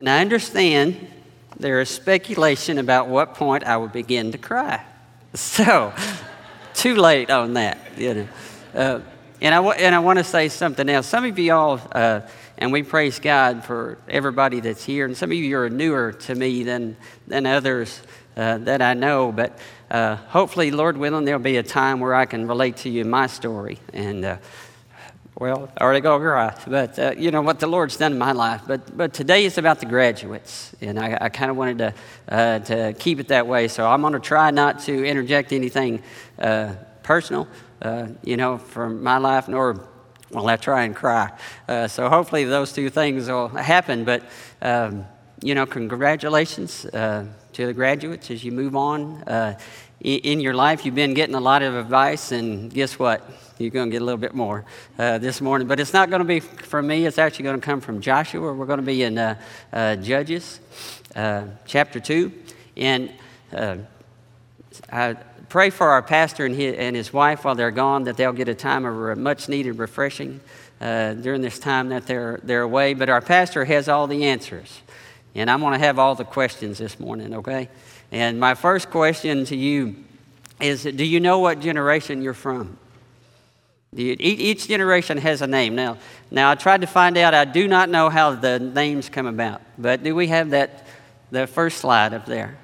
And I understand there is speculation about what point I would begin to cry. So, too late on that, you know. Uh, and I, w- and I want to say something else. Some of you all, uh, and we praise God for everybody that's here, and some of you are newer to me than, than others uh, that I know, but uh, hopefully, Lord willing, there'll be a time where I can relate to you my story. And uh, well, I already got go cry, but uh, you know what the Lord's done in my life. But, but today is about the graduates, and I, I kind of wanted to, uh, to keep it that way. So I'm going to try not to interject anything uh, personal, uh, you know, from my life, nor will I try and cry. Uh, so hopefully those two things will happen. But, um, you know, congratulations uh, to the graduates as you move on in, in your life. You've been getting a lot of advice, and guess what? You're going to get a little bit more uh, this morning. But it's not going to be from me, it's actually going to come from Joshua. We're going to be in uh, uh, Judges uh, chapter 2. And uh, I pray for our pastor and his, and his wife while they're gone that they'll get a time of much needed refreshing uh, during this time that they're, they're away. But our pastor has all the answers. And I'm going to have all the questions this morning, okay? And my first question to you is Do you know what generation you're from? Each generation has a name. Now, now I tried to find out. I do not know how the names come about, but do we have that the first slide up there?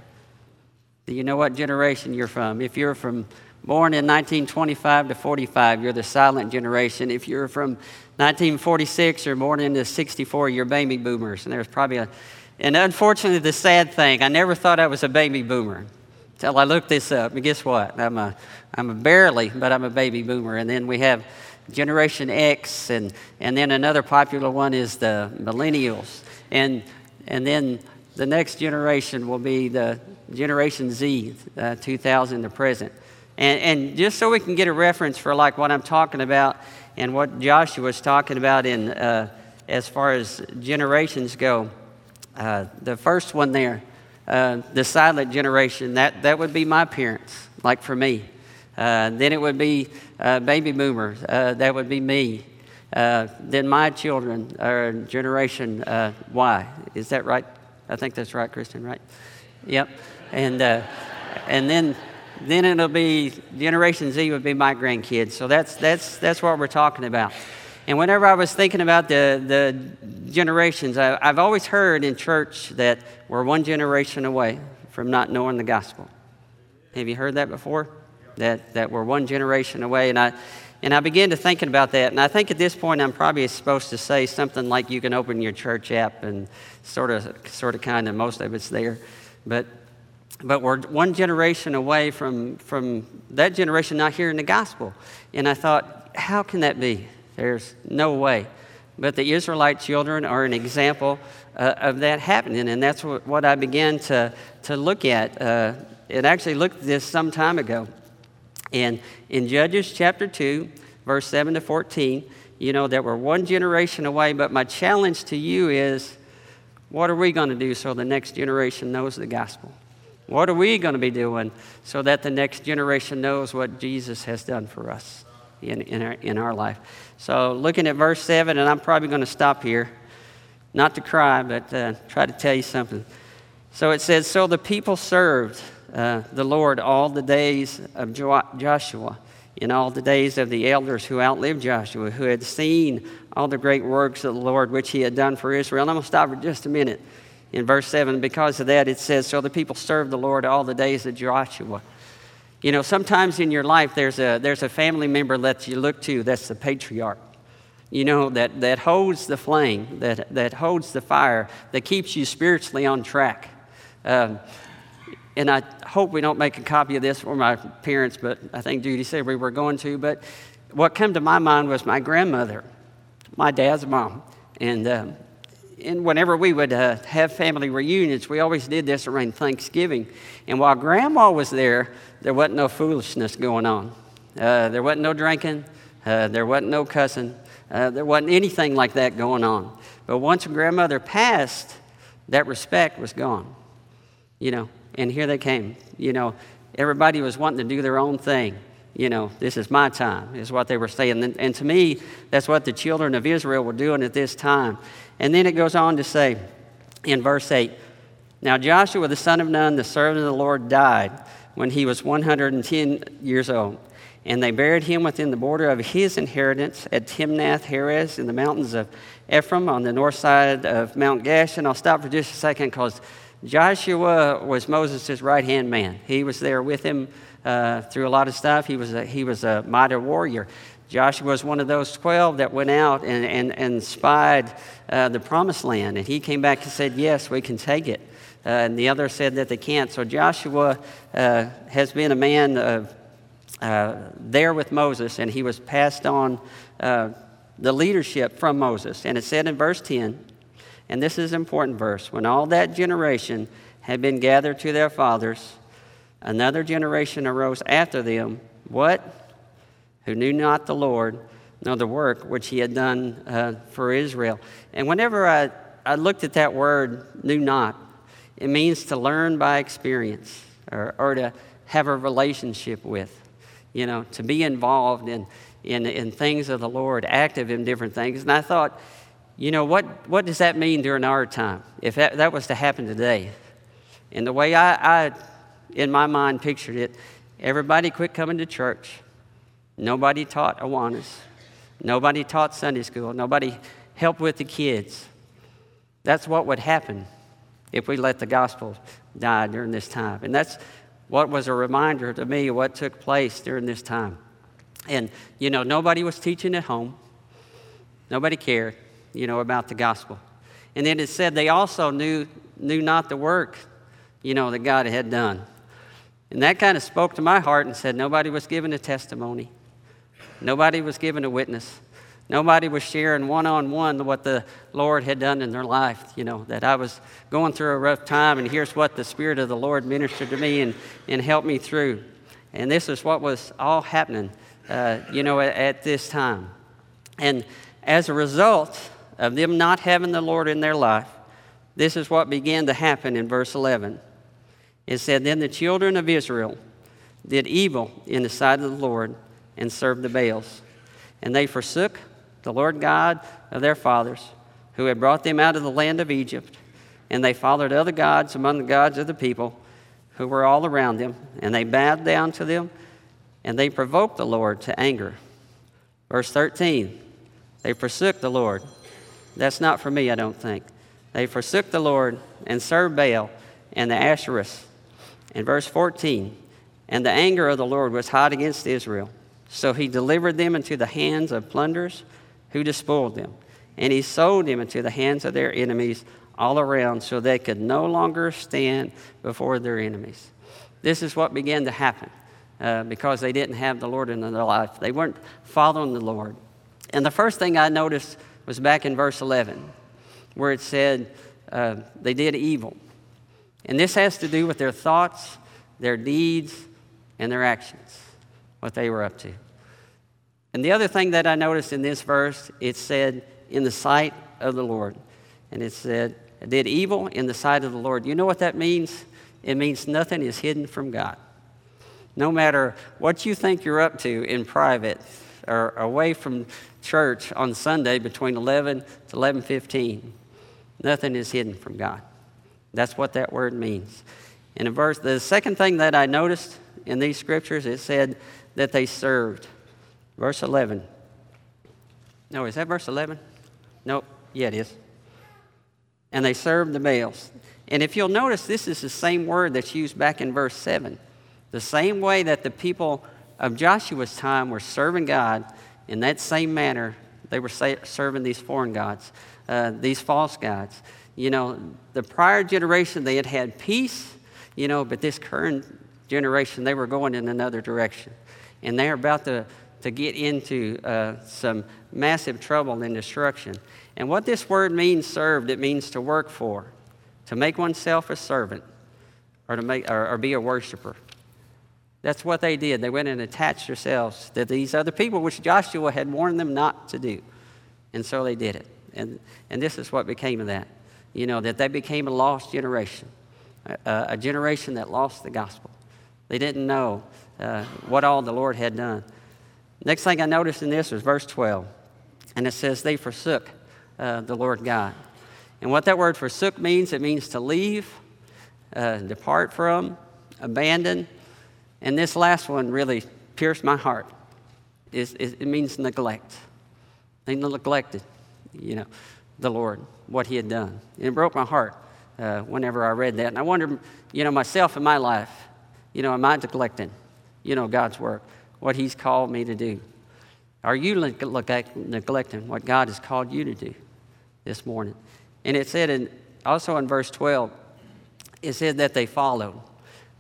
Do you know what generation you're from? If you're from born in 1925 to 45, you're the silent generation. If you're from 1946 or born into 64, you're baby boomers. And there's probably a, and unfortunately, the sad thing, I never thought I was a baby boomer until I looked this up. And guess what? I'm a I'm a barely, but I'm a baby boomer. And then we have Generation X, and, and then another popular one is the millennials. And, and then the next generation will be the Generation Z, uh, 2000 to present. And, and just so we can get a reference for like what I'm talking about and what Joshua was talking about in, uh, as far as generations go, uh, the first one there, uh, the silent generation, that, that would be my parents, like for me. Uh, then it would be uh, baby boomers. Uh, that would be me. Then my children are Generation Y. Is that right? I think that's right, Kristen, right? Yep. And, and then, then it'll be Generation Z would be my grandkids. So that's, that's, that's what we're talking about. And whenever I was thinking about the, the generations, I, I've always heard in church that we're one generation away from not knowing the gospel. Have you heard that before? that, that we're one generation away. And I, and I began to thinking about that. And I think at this point, I'm probably supposed to say something like you can open your church app and sort of, sort of kind of, most of it's there. But, but we're one generation away from, from that generation not hearing the gospel. And I thought, how can that be? There's no way. But the Israelite children are an example uh, of that happening. And that's what, what I began to, to look at. Uh, and actually looked at this some time ago. And in Judges chapter 2, verse 7 to 14, you know that we're one generation away, but my challenge to you is what are we going to do so the next generation knows the gospel? What are we going to be doing so that the next generation knows what Jesus has done for us in, in, our, in our life? So, looking at verse 7, and I'm probably going to stop here, not to cry, but uh, try to tell you something. So it says, So the people served uh, the Lord all the days of Joshua, in all the days of the elders who outlived Joshua, who had seen all the great works of the Lord which he had done for Israel. And I'm going to stop for just a minute. In verse 7, because of that, it says, So the people served the Lord all the days of Joshua. You know, sometimes in your life, there's a, there's a family member that you look to that's the patriarch you know, that, that holds the flame, that, that holds the fire, that keeps you spiritually on track. Um, and I hope we don't make a copy of this for my parents, but I think Judy said we were going to. But what came to my mind was my grandmother, my dad's mom. And, um, and whenever we would uh, have family reunions, we always did this around Thanksgiving. And while grandma was there, there wasn't no foolishness going on. Uh, there wasn't no drinking, uh, there wasn't no cussing, uh, there wasn't anything like that going on. But once grandmother passed, that respect was gone. You know, and here they came. You know, everybody was wanting to do their own thing. You know, this is my time, is what they were saying. And, and to me, that's what the children of Israel were doing at this time. And then it goes on to say, in verse 8. Now Joshua the son of Nun, the servant of the Lord, died when he was 110 years old. And they buried him within the border of his inheritance at Timnath Heres in the mountains of Ephraim on the north side of Mount Gaash. And I'll stop for just a second because Joshua was Moses' right hand man. He was there with him uh, through a lot of stuff. He was a, he was a mighty warrior. Joshua was one of those 12 that went out and, and, and spied uh, the promised land. And he came back and said, Yes, we can take it. Uh, and the other said that they can't. So Joshua uh, has been a man uh, there with Moses, and he was passed on uh, the leadership from Moses. And it said in verse 10, and this is an important verse when all that generation had been gathered to their fathers, another generation arose after them. What? Who knew not the Lord, nor the work which he had done uh, for Israel. And whenever I, I looked at that word, knew not, it means to learn by experience or, or to have a relationship with, you know, to be involved in, in, in things of the Lord, active in different things. And I thought, you know, what, what does that mean during our time if that, that was to happen today? And the way I, I, in my mind, pictured it, everybody quit coming to church Nobody taught Awanas. Nobody taught Sunday school. Nobody helped with the kids. That's what would happen if we let the gospel die during this time. And that's what was a reminder to me what took place during this time. And, you know, nobody was teaching at home. Nobody cared, you know, about the gospel. And then it said they also knew, knew not the work, you know, that God had done. And that kind of spoke to my heart and said nobody was giving a testimony. Nobody was giving a witness. Nobody was sharing one on one what the Lord had done in their life. You know, that I was going through a rough time, and here's what the Spirit of the Lord ministered to me and, and helped me through. And this is what was all happening, uh, you know, at, at this time. And as a result of them not having the Lord in their life, this is what began to happen in verse 11. It said, Then the children of Israel did evil in the sight of the Lord and served the Baals. And they forsook the Lord God of their fathers, who had brought them out of the land of Egypt. And they followed other gods among the gods of the people who were all around them. And they bowed down to them, and they provoked the Lord to anger. Verse 13 They forsook the Lord. That's not for me, I don't think. They forsook the Lord and served Baal and the Asherus. In verse 14, and the anger of the Lord was hot against Israel so he delivered them into the hands of plunderers who despoiled them. And he sold them into the hands of their enemies all around so they could no longer stand before their enemies. This is what began to happen uh, because they didn't have the Lord in their life. They weren't following the Lord. And the first thing I noticed was back in verse 11 where it said uh, they did evil. And this has to do with their thoughts, their deeds, and their actions what they were up to. And the other thing that I noticed in this verse, it said, in the sight of the Lord. And it said, did evil in the sight of the Lord. You know what that means? It means nothing is hidden from God. No matter what you think you're up to in private or away from church on Sunday between 11 to 11:15, nothing is hidden from God. That's what that word means. In a verse, the second thing that I noticed in these scriptures, it said that they served. Verse 11. No, is that verse 11? Nope. Yeah, it is. And they served the Baals. And if you'll notice, this is the same word that's used back in verse 7. The same way that the people of Joshua's time were serving God, in that same manner, they were serving these foreign gods, uh, these false gods. You know, the prior generation, they had had peace, you know, but this current generation, they were going in another direction and they're about to, to get into uh, some massive trouble and destruction. And what this word means, served, it means to work for, to make oneself a servant, or to make, or, or be a worshiper. That's what they did. They went and attached themselves to these other people, which Joshua had warned them not to do. And so they did it. And, and this is what became of that. You know, that they became a lost generation, a, a generation that lost the gospel. They didn't know uh, what all the Lord had done. Next thing I noticed in this was verse 12. And it says, They forsook uh, the Lord God. And what that word forsook means, it means to leave, uh, depart from, abandon. And this last one really pierced my heart. It's, it means neglect. They neglected, you know, the Lord, what He had done. And it broke my heart uh, whenever I read that. And I wondered, you know, myself in my life, you know, am I neglecting, you know, God's work, what He's called me to do? Are you neglecting what God has called you to do this morning? And it said in, also in verse 12, it said that they followed,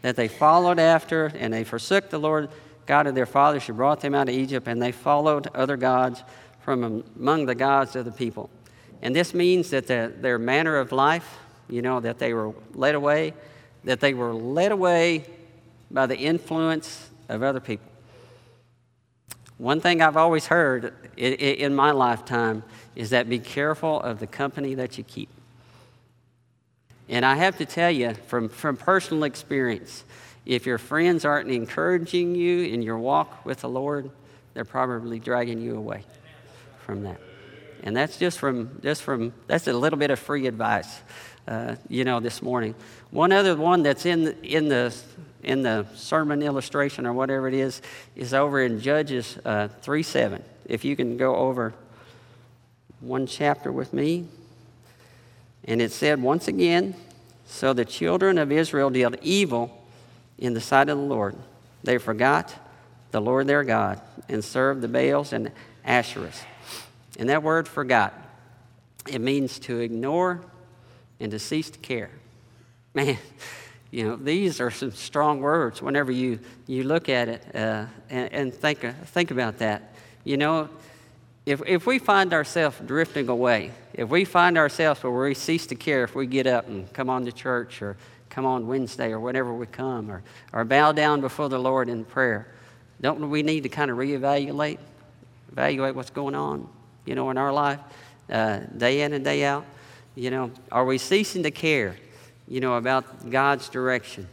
that they followed after and they forsook the Lord God of their fathers who brought them out of Egypt, and they followed other gods from among the gods of the people. And this means that the, their manner of life, you know, that they were led away, that they were led away by the influence of other people. One thing I've always heard in my lifetime is that be careful of the company that you keep. And I have to tell you from, from personal experience, if your friends aren't encouraging you in your walk with the Lord, they're probably dragging you away from that. And that's just from, just from that's a little bit of free advice, uh, you know, this morning. One other one that's in in the in the sermon illustration or whatever it is is over in Judges uh, 3 7. If you can go over one chapter with me. And it said, once again, so the children of Israel dealt evil in the sight of the Lord. They forgot the Lord their God and served the Baals and Asherahs. And that word forgot, it means to ignore and to cease to care. Man, you know, these are some strong words whenever you, you look at it uh, and, and think, uh, think about that. You know, if, if we find ourselves drifting away, if we find ourselves where we cease to care if we get up and come on to church or come on Wednesday or whenever we come or, or bow down before the Lord in prayer, don't we need to kind of reevaluate, evaluate what's going on, you know, in our life, uh, day in and day out? You know, are we ceasing to care, you know, about God's direction?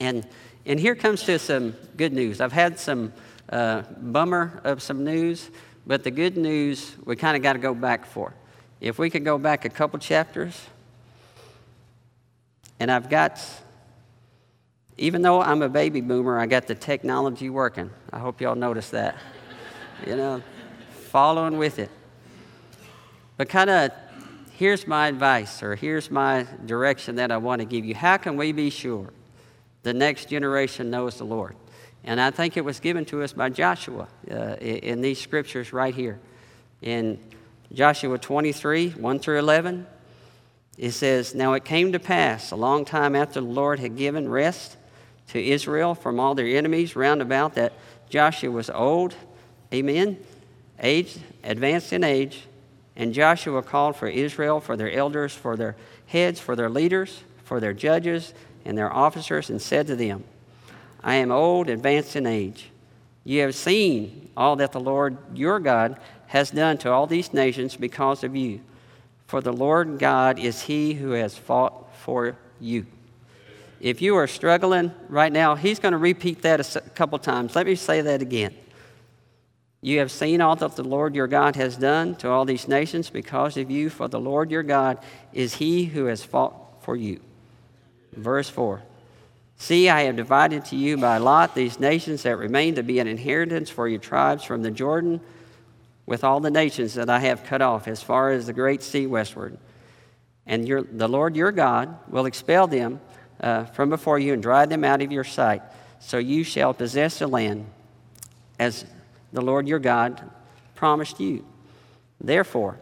And, and here comes to some good news. I've had some uh, bummer of some news. But the good news, we kind of got to go back for. If we could go back a couple chapters, and I've got, even though I'm a baby boomer, I got the technology working. I hope y'all notice that. you know, following with it. But kind of, here's my advice, or here's my direction that I want to give you. How can we be sure the next generation knows the Lord? And I think it was given to us by Joshua uh, in these scriptures right here. In Joshua 23, 1 through 11, it says, Now it came to pass a long time after the Lord had given rest to Israel from all their enemies round about that Joshua was old, amen, aged, advanced in age, and Joshua called for Israel, for their elders, for their heads, for their leaders, for their judges, and their officers, and said to them, I am old, advanced in age. You have seen all that the Lord your God has done to all these nations because of you. For the Lord God is he who has fought for you. If you are struggling right now, he's going to repeat that a couple times. Let me say that again. You have seen all that the Lord your God has done to all these nations because of you, for the Lord your God is he who has fought for you. Verse 4 See, I have divided to you by lot these nations that remain to be an inheritance for your tribes from the Jordan, with all the nations that I have cut off as far as the great sea westward. And your, the Lord your God will expel them uh, from before you and drive them out of your sight. So you shall possess the land as the Lord your God promised you. Therefore,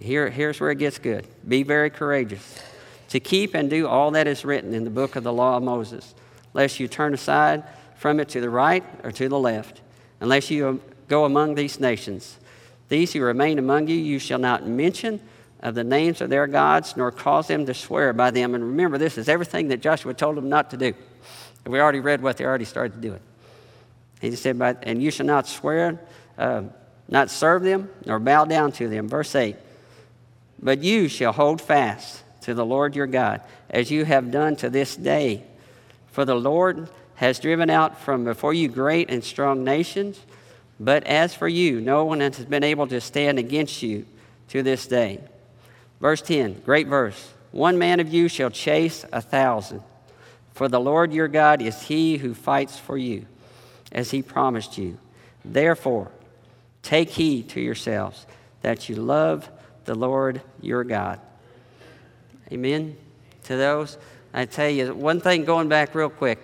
here, here's where it gets good be very courageous to keep and do all that is written in the book of the law of Moses, lest you turn aside from it to the right or to the left, unless you go among these nations. These who remain among you, you shall not mention of the names of their gods, nor cause them to swear by them. And remember, this is everything that Joshua told them not to do. We already read what they already started doing. He said, And you shall not swear, uh, not serve them, nor bow down to them. Verse 8 But you shall hold fast to the Lord your God, as you have done to this day. For the Lord has driven out from before you great and strong nations, but as for you, no one has been able to stand against you to this day. Verse 10, great verse. One man of you shall chase a thousand, for the Lord your God is he who fights for you, as he promised you. Therefore, take heed to yourselves that you love the Lord your God. Amen. To those, I tell you, one thing going back real quick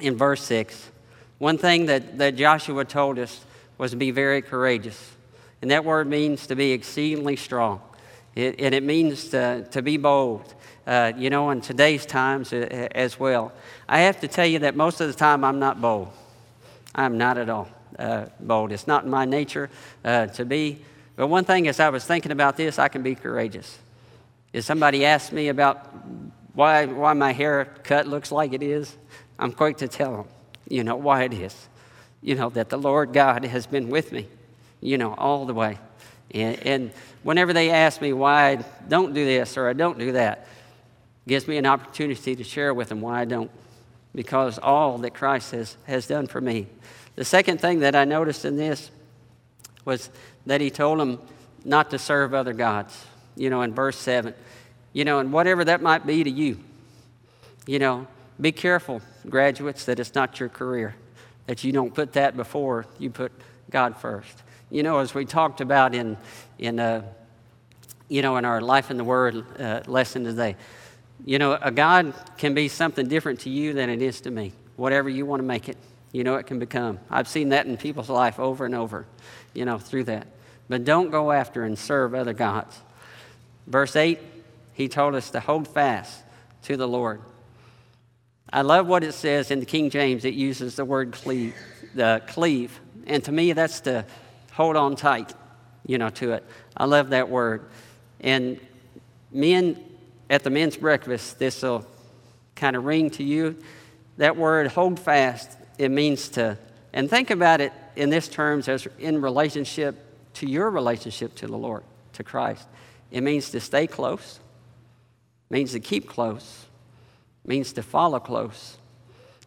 in verse 6, one thing that, that Joshua told us was to be very courageous. And that word means to be exceedingly strong. It, and it means to, to be bold, uh, you know, in today's times uh, as well. I have to tell you that most of the time I'm not bold. I'm not at all uh, bold. It's not my nature uh, to be. But one thing, as I was thinking about this, I can be courageous. If somebody asks me about why, why my haircut looks like it is, I'm quick to tell them, you know, why it is. You know, that the Lord God has been with me, you know, all the way. And, and whenever they ask me why I don't do this or I don't do that, gives me an opportunity to share with them why I don't, because all that Christ has, has done for me. The second thing that I noticed in this was that he told them not to serve other gods, you know, in verse 7. You know, and whatever that might be to you, you know, be careful, graduates, that it's not your career, that you don't put that before you put God first. You know, as we talked about in, in uh, you know, in our Life in the Word uh, lesson today, you know, a God can be something different to you than it is to me. Whatever you want to make it, you know, it can become. I've seen that in people's life over and over, you know, through that. But don't go after and serve other gods. Verse 8, he told us to hold fast to the Lord. I love what it says in the King James. It uses the word cleave, the cleave. And to me, that's to hold on tight, you know, to it. I love that word. And men, at the men's breakfast, this will kind of ring to you. That word, hold fast, it means to, and think about it in this terms as in relationship to your relationship to the Lord, to Christ. It means to stay close, means to keep close, means to follow close.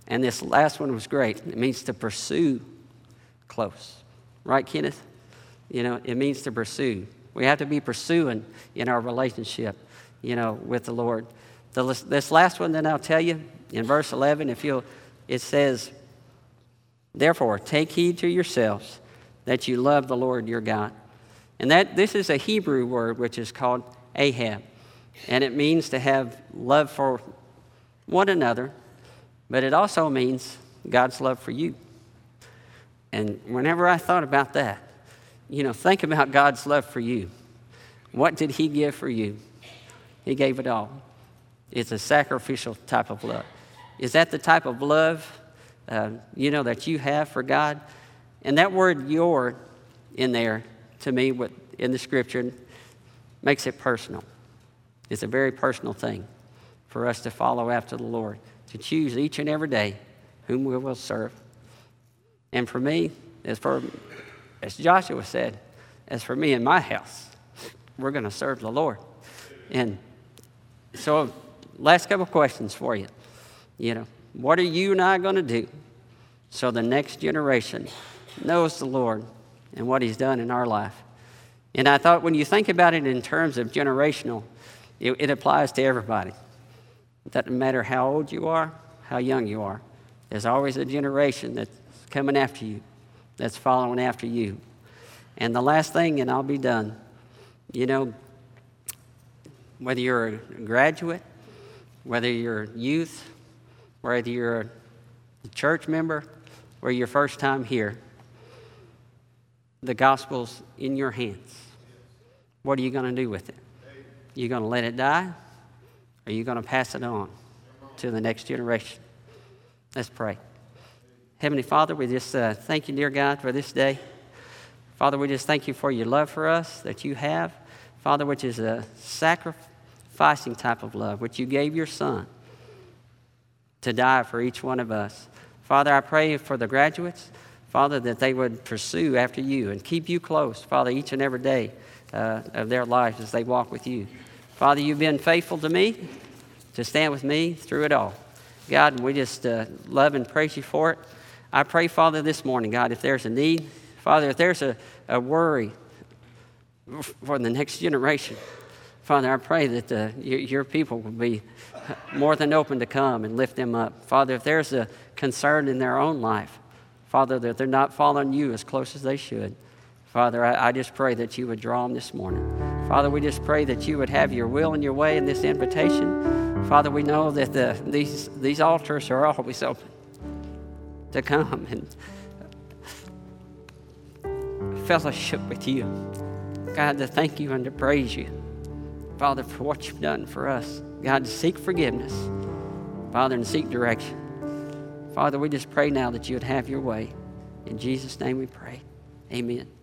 And this last one was great. It means to pursue close. Right, Kenneth? You know, it means to pursue. We have to be pursuing in our relationship, you know, with the Lord. The, this last one that I'll tell you in verse 11, if you'll, it says, Therefore, take heed to yourselves that you love the Lord your God. And that this is a Hebrew word which is called ahab. And it means to have love for one another, but it also means God's love for you. And whenever I thought about that, you know, think about God's love for you. What did He give for you? He gave it all. It's a sacrificial type of love. Is that the type of love, uh, you know, that you have for God? And that word your in there, to me, what, in the scripture, makes it personal. It's a very personal thing for us to follow after the Lord, to choose each and every day whom we will serve. And for me, as for as Joshua said, as for me and my house, we're going to serve the Lord. And so, last couple questions for you. You know, what are you and I going to do so the next generation knows the Lord and what He's done in our life? And I thought when you think about it in terms of generational, it, it applies to everybody. Doesn't matter how old you are, how young you are. There's always a generation that's coming after you, that's following after you. And the last thing, and I'll be done, you know, whether you're a graduate, whether you're youth, whether you're a church member, or your first time here, the gospel's in your hands. What are you going to do with it? You going to let it die? Or are you going to pass it on to the next generation? Let's pray. Heavenly Father, we just uh, thank you, dear God, for this day. Father, we just thank you for your love for us that you have. Father, which is a sacrificing type of love, which you gave your Son to die for each one of us. Father, I pray for the graduates, Father, that they would pursue after you and keep you close, Father, each and every day uh, of their lives as they walk with you. Father, you've been faithful to me to stand with me through it all. God, we just uh, love and praise you for it. I pray, Father, this morning, God, if there's a need, Father, if there's a, a worry for the next generation, Father, I pray that the, your, your people will be more than open to come and lift them up. Father, if there's a concern in their own life, Father, that they're not following you as close as they should, Father, I, I just pray that you would draw them this morning. Father, we just pray that you would have your will and your way in this invitation. Father, we know that the, these, these altars are always open to come and fellowship with you. God, to thank you and to praise you. Father, for what you've done for us. God, to seek forgiveness. Father, and seek direction. Father, we just pray now that you would have your way. In Jesus' name we pray. Amen.